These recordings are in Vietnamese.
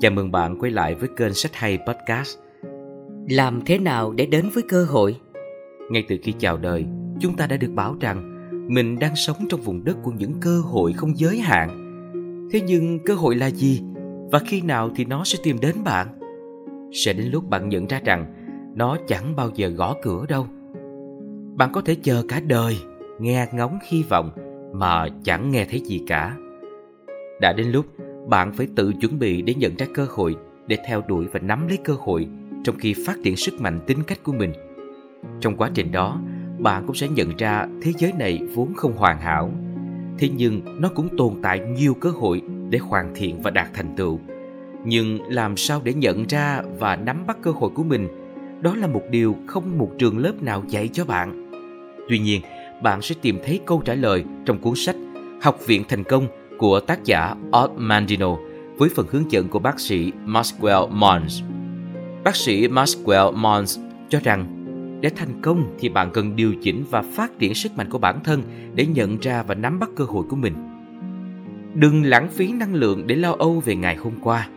Chào mừng bạn quay lại với kênh Sách Hay Podcast. Làm thế nào để đến với cơ hội? Ngay từ khi chào đời, chúng ta đã được bảo rằng mình đang sống trong vùng đất của những cơ hội không giới hạn. Thế nhưng cơ hội là gì? Và khi nào thì nó sẽ tìm đến bạn? Sẽ đến lúc bạn nhận ra rằng nó chẳng bao giờ gõ cửa đâu. Bạn có thể chờ cả đời, nghe ngóng hy vọng mà chẳng nghe thấy gì cả. Đã đến lúc bạn phải tự chuẩn bị để nhận ra cơ hội, để theo đuổi và nắm lấy cơ hội trong khi phát triển sức mạnh tính cách của mình. Trong quá trình đó, bạn cũng sẽ nhận ra thế giới này vốn không hoàn hảo. Thế nhưng nó cũng tồn tại nhiều cơ hội để hoàn thiện và đạt thành tựu. Nhưng làm sao để nhận ra và nắm bắt cơ hội của mình? Đó là một điều không một trường lớp nào dạy cho bạn. Tuy nhiên, bạn sẽ tìm thấy câu trả lời trong cuốn sách học viện thành công của tác giả Art Mandino với phần hướng dẫn của bác sĩ Maxwell Mons. Bác sĩ Maxwell Mons cho rằng để thành công thì bạn cần điều chỉnh và phát triển sức mạnh của bản thân để nhận ra và nắm bắt cơ hội của mình. Đừng lãng phí năng lượng để lo âu về ngày hôm qua.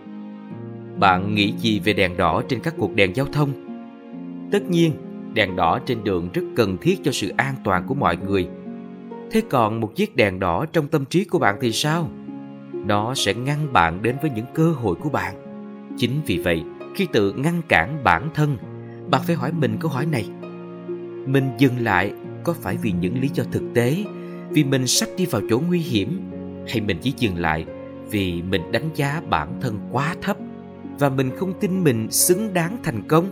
Bạn nghĩ gì về đèn đỏ trên các cuộc đèn giao thông? Tất nhiên, đèn đỏ trên đường rất cần thiết cho sự an toàn của mọi người – Thế còn một chiếc đèn đỏ trong tâm trí của bạn thì sao? Nó sẽ ngăn bạn đến với những cơ hội của bạn. Chính vì vậy, khi tự ngăn cản bản thân, bạn phải hỏi mình câu hỏi này. Mình dừng lại có phải vì những lý do thực tế, vì mình sắp đi vào chỗ nguy hiểm, hay mình chỉ dừng lại vì mình đánh giá bản thân quá thấp và mình không tin mình xứng đáng thành công?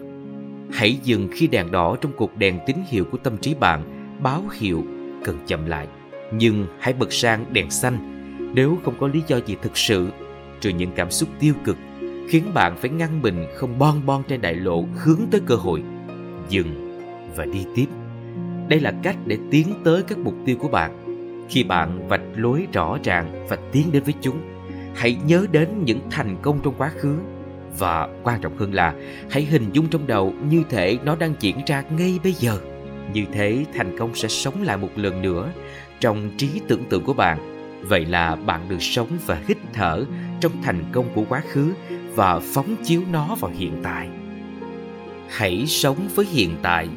Hãy dừng khi đèn đỏ trong cột đèn tín hiệu của tâm trí bạn báo hiệu cần chậm lại. Nhưng hãy bật sang đèn xanh. Nếu không có lý do gì thực sự, trừ những cảm xúc tiêu cực, khiến bạn phải ngăn mình không bon bon trên đại lộ hướng tới cơ hội. Dừng và đi tiếp. Đây là cách để tiến tới các mục tiêu của bạn. Khi bạn vạch lối rõ ràng và tiến đến với chúng, hãy nhớ đến những thành công trong quá khứ. Và quan trọng hơn là, hãy hình dung trong đầu như thể nó đang diễn ra ngay bây giờ như thế thành công sẽ sống lại một lần nữa trong trí tưởng tượng của bạn. Vậy là bạn được sống và hít thở trong thành công của quá khứ và phóng chiếu nó vào hiện tại. Hãy sống với hiện tại.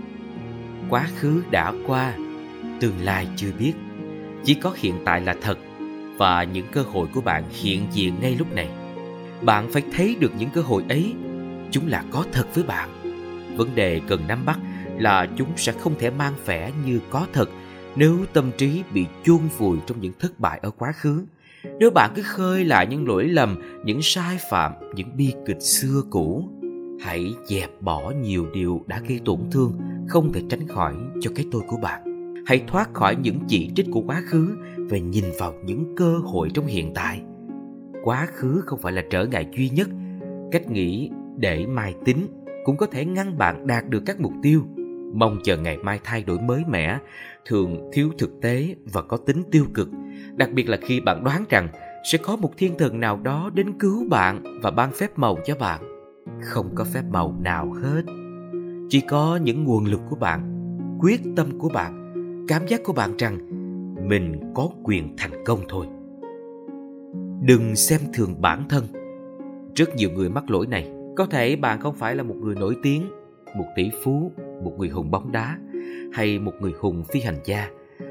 Quá khứ đã qua, tương lai chưa biết. Chỉ có hiện tại là thật và những cơ hội của bạn hiện diện ngay lúc này. Bạn phải thấy được những cơ hội ấy, chúng là có thật với bạn. Vấn đề cần nắm bắt là chúng sẽ không thể mang vẻ như có thật nếu tâm trí bị chôn vùi trong những thất bại ở quá khứ. Nếu bạn cứ khơi lại những lỗi lầm, những sai phạm, những bi kịch xưa cũ, hãy dẹp bỏ nhiều điều đã gây tổn thương, không thể tránh khỏi cho cái tôi của bạn. Hãy thoát khỏi những chỉ trích của quá khứ và nhìn vào những cơ hội trong hiện tại. Quá khứ không phải là trở ngại duy nhất. Cách nghĩ để mai tính cũng có thể ngăn bạn đạt được các mục tiêu mong chờ ngày mai thay đổi mới mẻ. Thường thiếu thực tế và có tính tiêu cực. Đặc biệt là khi bạn đoán rằng sẽ có một thiên thần nào đó đến cứu bạn và ban phép màu cho bạn. Không có phép màu nào hết. Chỉ có những nguồn lực của bạn, quyết tâm của bạn, cảm giác của bạn rằng mình có quyền thành công thôi. Đừng xem thường bản thân. Rất nhiều người mắc lỗi này. Có thể bạn không phải là một người nổi tiếng, một tỷ phú một người hùng bóng đá hay một người hùng phi hành gia.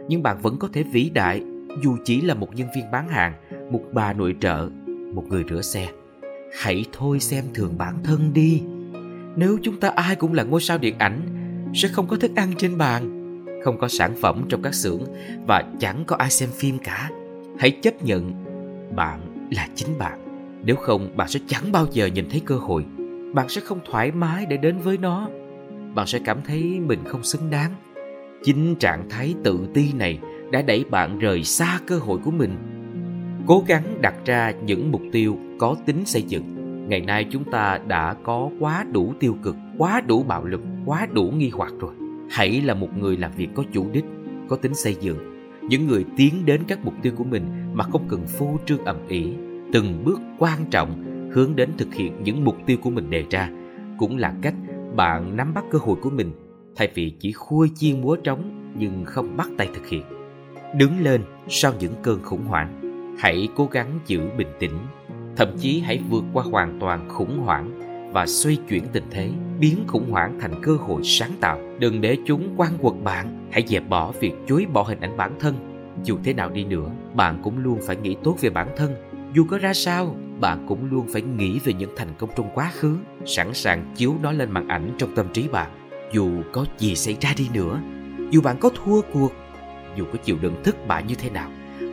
Nhưng bạn vẫn có thể vĩ đại, dù chỉ là một nhân viên bán hàng, một bà nội trợ, một người rửa xe. Hãy thôi xem thường bản thân đi. Nếu chúng ta ai cũng là ngôi sao điện ảnh, sẽ không có thức ăn trên bàn, không có sản phẩm trong các xưởng và chẳng có ai xem phim cả. Hãy chấp nhận bạn là chính bạn. Nếu không, bạn sẽ chẳng bao giờ nhìn thấy cơ hội. Bạn sẽ không thoải mái để đến với nó bạn sẽ cảm thấy mình không xứng đáng. Chính trạng thái tự ti này đã đẩy bạn rời xa cơ hội của mình. Cố gắng đặt ra những mục tiêu có tính xây dựng. Ngày nay chúng ta đã có quá đủ tiêu cực, quá đủ bạo lực, quá đủ nghi hoặc rồi. Hãy là một người làm việc có chủ đích, có tính xây dựng. Những người tiến đến các mục tiêu của mình mà không cần phô trương ầm ĩ, từng bước quan trọng hướng đến thực hiện những mục tiêu của mình đề ra, cũng là cách bạn nắm bắt cơ hội của mình thay vì chỉ khui chiên múa trống nhưng không bắt tay thực hiện. Đứng lên sau những cơn khủng hoảng, hãy cố gắng giữ bình tĩnh, thậm chí hãy vượt qua hoàn toàn khủng hoảng và xoay chuyển tình thế biến khủng hoảng thành cơ hội sáng tạo. Đừng để chúng quan quật bạn hãy dẹp bỏ việc chối bỏ hình ảnh bản thân. Dù thế nào đi nữa bạn cũng luôn phải nghĩ tốt về bản thân. Dù có ra sao bạn cũng luôn phải nghĩ về những thành công trong quá khứ, sẵn sàng chiếu nó lên màn ảnh trong tâm trí bạn dù có gì xảy ra đi nữa, dù bạn có thua cuộc, dù có chịu đựng thất bại như thế nào,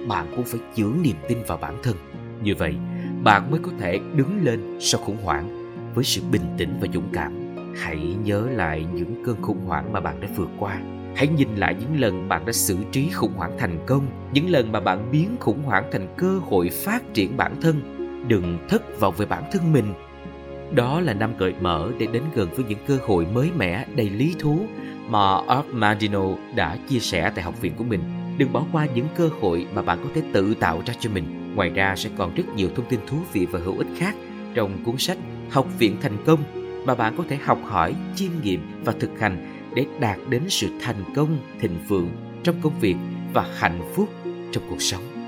bạn cũng phải giữ niềm tin vào bản thân. Như vậy, bạn mới có thể đứng lên sau khủng hoảng với sự bình tĩnh và dũng cảm. Hãy nhớ lại những cơn khủng hoảng mà bạn đã vượt qua. Hãy nhìn lại những lần bạn đã xử trí khủng hoảng thành công, những lần mà bạn biến khủng hoảng thành cơ hội phát triển bản thân đừng thất vọng về bản thân mình đó là năm cởi mở để đến gần với những cơ hội mới mẻ đầy lý thú mà Armandino đã chia sẻ tại học viện của mình. Đừng bỏ qua những cơ hội mà bạn có thể tự tạo ra cho mình. Ngoài ra sẽ còn rất nhiều thông tin thú vị và hữu ích khác trong cuốn sách Học viện thành công mà bạn có thể học hỏi, chiêm nghiệm và thực hành để đạt đến sự thành công, thịnh vượng trong công việc và hạnh phúc trong cuộc sống.